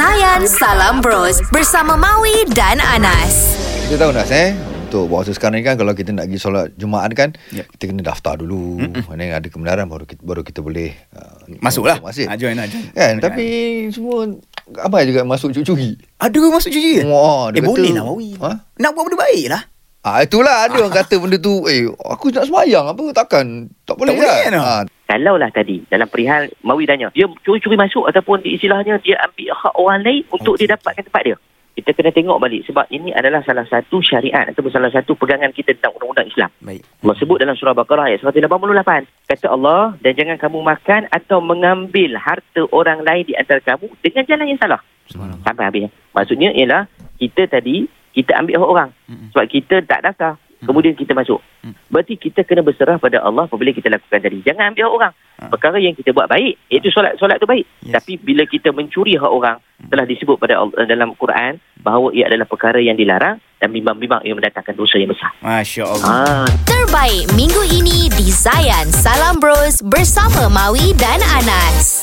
Zayan Salam Bros bersama Maui dan Anas. Kita tahu Nas eh untuk puasa sekarang ni kan kalau kita nak pergi solat Jumaat kan Yep. kita kena daftar dulu. Mana yang ada kebenaran baru kita baru kita boleh uh, Masuklah. Masuk masjid. Ah, join lah, join. Kan Join tapi semua apa juga masuk curi-curi. Ada masuk cuci ke? Wah, eh kata- boleh lah Mawi. Ha? Nak buat benda baik lah. Ah itulah ada orang kata benda tu eh aku nak sembahyang apa takkan tak boleh boleh kan? kan? Ah, Kalaulah tadi dalam perihal Mawi tanya dia curi-curi masuk ataupun istilahnya dia ambil hak orang lain untuk dia dapatkan tempat dia. Kita kena tengok balik sebab ini adalah salah satu syariat ataupun salah satu pegangan kita tentang undang-undang Islam. Baik. Allah sebut dalam surah Baqarah ayat 188. Kata Allah, dan jangan kamu makan atau mengambil harta orang lain di antara kamu dengan jalan yang salah. Sampai habis. Maksudnya ialah kita tadi, kita ambil hak orang. Sebab kita tak daftar. Kemudian kita masuk. Berarti kita kena berserah pada Allah apabila kita lakukan tadi. Jangan ambil hak orang. Perkara yang kita buat baik, iaitu solat solat tu baik. Yes. Tapi bila kita mencuri hak orang, telah disebut pada Allah, dalam Quran bahawa ia adalah perkara yang dilarang dan bimbang-bimbang ia mendatangkan dosa yang besar. Masya Allah. Ah, Terbaik minggu ini di Zayan Salam Bros bersama Maui dan Anas.